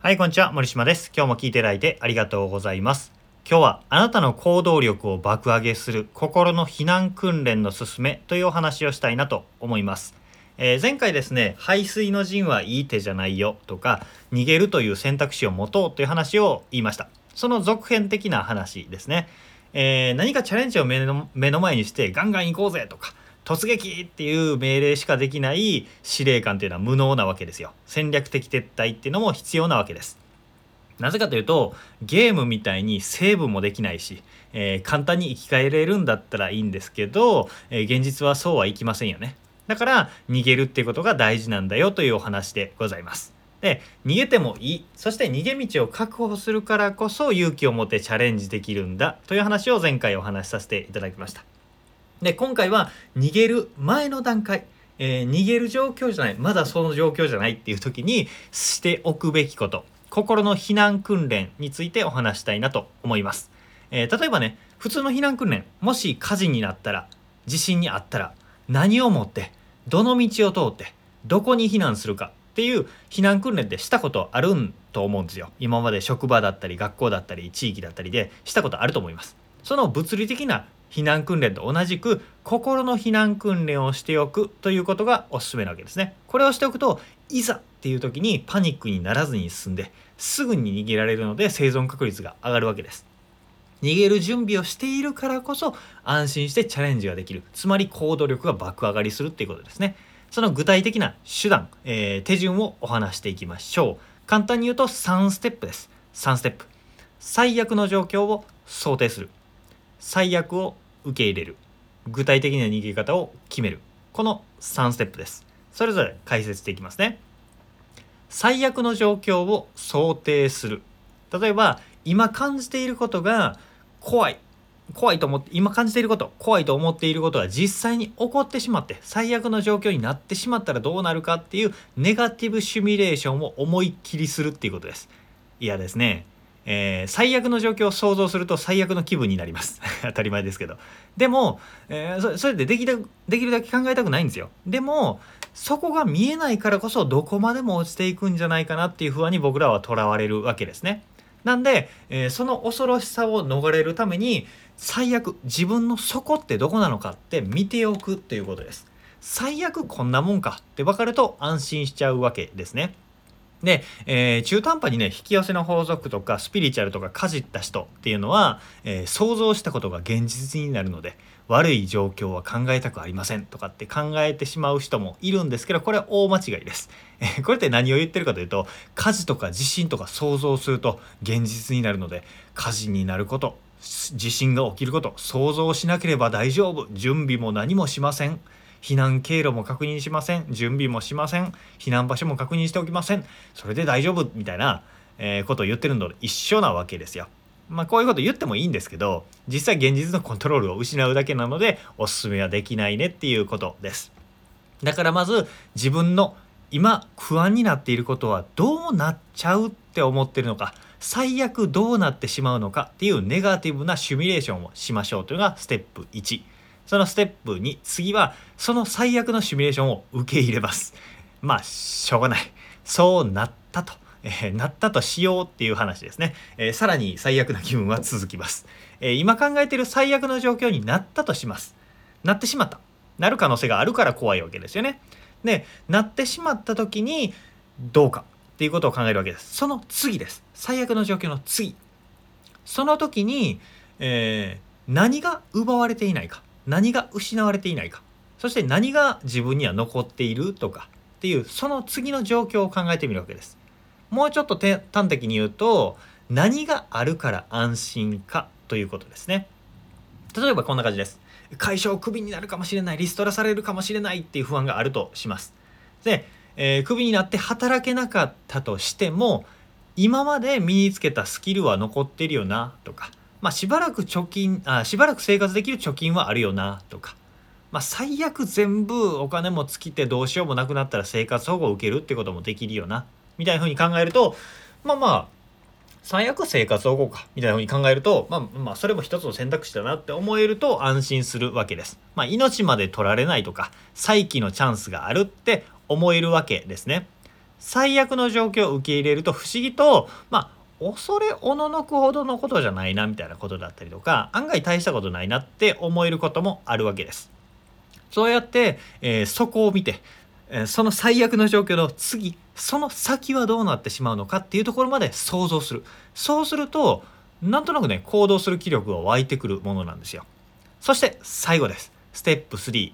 はい、こんにちは。森島です。今日も聞いていただいてありがとうございます。今日はあなたの行動力を爆上げする心の避難訓練のすすめというお話をしたいなと思います。えー前回ですね、排水の陣はいい手じゃないよとか、逃げるという選択肢を持とうという話を言いました。その続編的な話ですね。えー何かチャレンジを目の目の前にしてガンガン行こうぜとか、突撃っていう命令しかできない司令官というのは無能なわけですよ。戦略的撤退っていうのも必要なわけです。なぜかというとゲームみたいにセーブもできないし、えー簡単に生き返れるんだったらいいんですけど、えー現実はそうはいきませんよね。だから逃げるっていうことが大事なんだよというお話でございます。で逃げてもいいそして逃げ道を確保するからこそ勇気を持ってチャレンジできるんだという話を前回お話しさせていただきました。で今回は逃げる前の段階、えー逃げる状況じゃない。まだその状況じゃないっていう時にしておくべきこと。心の避難訓練についてお話したいなと思います、えー例えばね普通の避難訓練もし火事になったら地震にあったら何をもってどの道を通ってどこに避難するかっていう避難訓練ってしたことあるんと思うんですよ。今まで職場だったり学校だったり地域だったりでしたことあると思います。その物理的な避難訓練と同じく心の避難訓練をしておくということがおすすめなわけですね。これをしておくといざっていう時にパニックにならずに済んですぐに逃げられるので生存確率が上がるわけです。逃げる準備をしているからこそ安心してチャレンジができる。つまり行動力が爆上がりするっていうことですね。その具体的な手段、えー手順をお話していきましょう。簡単に言うと3ステップです。3ステップ。最悪の状況を想定する。最悪を受け入れる具体的な逃げ方を決める。この3ステップです。それぞれ解説していきますね。最悪の状況を想定する。例えば今感じていることが怖い。怖いと思って今感じていること怖いと思っていることが実際に起こってしまって最悪の状況になってしまったらどうなるかっていうネガティブシミュレーションを思いっきりするっていうことです。いやですね。えー最悪の状況を想像すると最悪の気分になります。当たり前ですけど。でも、えーそれでできたできるだけ考えたくないんですよ。でもそこが見えないからこそどこまでも落ちていくんじゃないかなっていう不安に僕らはとらわれるわけですね。なんで、えーその恐ろしさを逃れるために最悪自分の底ってどこなのかって見ておくっていうことです。最悪こんなもんかって分かると安心しちゃうわけですね。で、えー中途半端にね引き寄せの法則とかスピリチュアルとかかじった人っていうのは、えー想像したことが現実になるので悪い状況は考えたくありませんとかって考えてしまう人もいるんですけどこれは大間違いです。えーこれって何を言ってるかというと火事とか地震とか想像すると現実になるので火事になること地震が起きること想像しなければ大丈夫準備も何もしません避難経路も確認しません。準備もしません。避難場所も確認しておきません。それで大丈夫。みたいな、えーことを言ってるのと一緒なわけですよ。まあこういうこと言ってもいいんですけど実際現実のコントロールを失うだけなのでおすすめはできないねっていうことです。だからまず自分の今不安になっていることはどうなっちゃうって思ってるのか最悪どうなってしまうのかっていうネガティブなシミュレーションをしましょうというのがステップ1そのステップ2次はその最悪のシミュレーションを受け入れます。まあしょうがない。そうなったと、えーなったとしようっていう話ですね、えーさらに最悪な気分は続きます、えー今考えている最悪の状況になったとします。なってしまった。なる可能性があるから怖いわけですよね。でなってしまった時にどうかっていうことを考えるわけです。その次です。最悪の状況の次。その時に、えー何が奪われていないか。何が失われていないか。そして何が自分には残っているとか。っていうその次の状況を考えてみるわけです。もうちょっと端的に言うと何があるから安心かということですね。例えばこんな感じです。会社をクビになるかもしれない。リストラされるかもしれないっていう不安があるとします。で、えークビになって働けなかったとしても今まで身につけたスキルは残ってるよなとか、まあ、しばらく貯金あしばらく生活できる貯金はあるよなとか、まあ、最悪全部お金も尽きてどうしようもなくなったら生活保護を受けるってこともできるよなみたいな風に考えるとまあまあ最悪生活保護かみたいな風に考えると、まあ、まあそれも一つの選択肢だなって思えると安心するわけです。まあ、命まで取られないとか再起のチャンスがあるって思えるわけですね。最悪の状況を受け入れると不思議とまあ恐れおののくほどのことじゃないなみたいなことだったりとか案外大したことないなって思えることもあるわけです。そうやって、えー、そこを見て、えー、その最悪の状況の次その先はどうなってしまうのかっていうところまで想像する。そうするとなんとなくね行動する気力が湧いてくるものなんですよ。そして最後です。ステップ3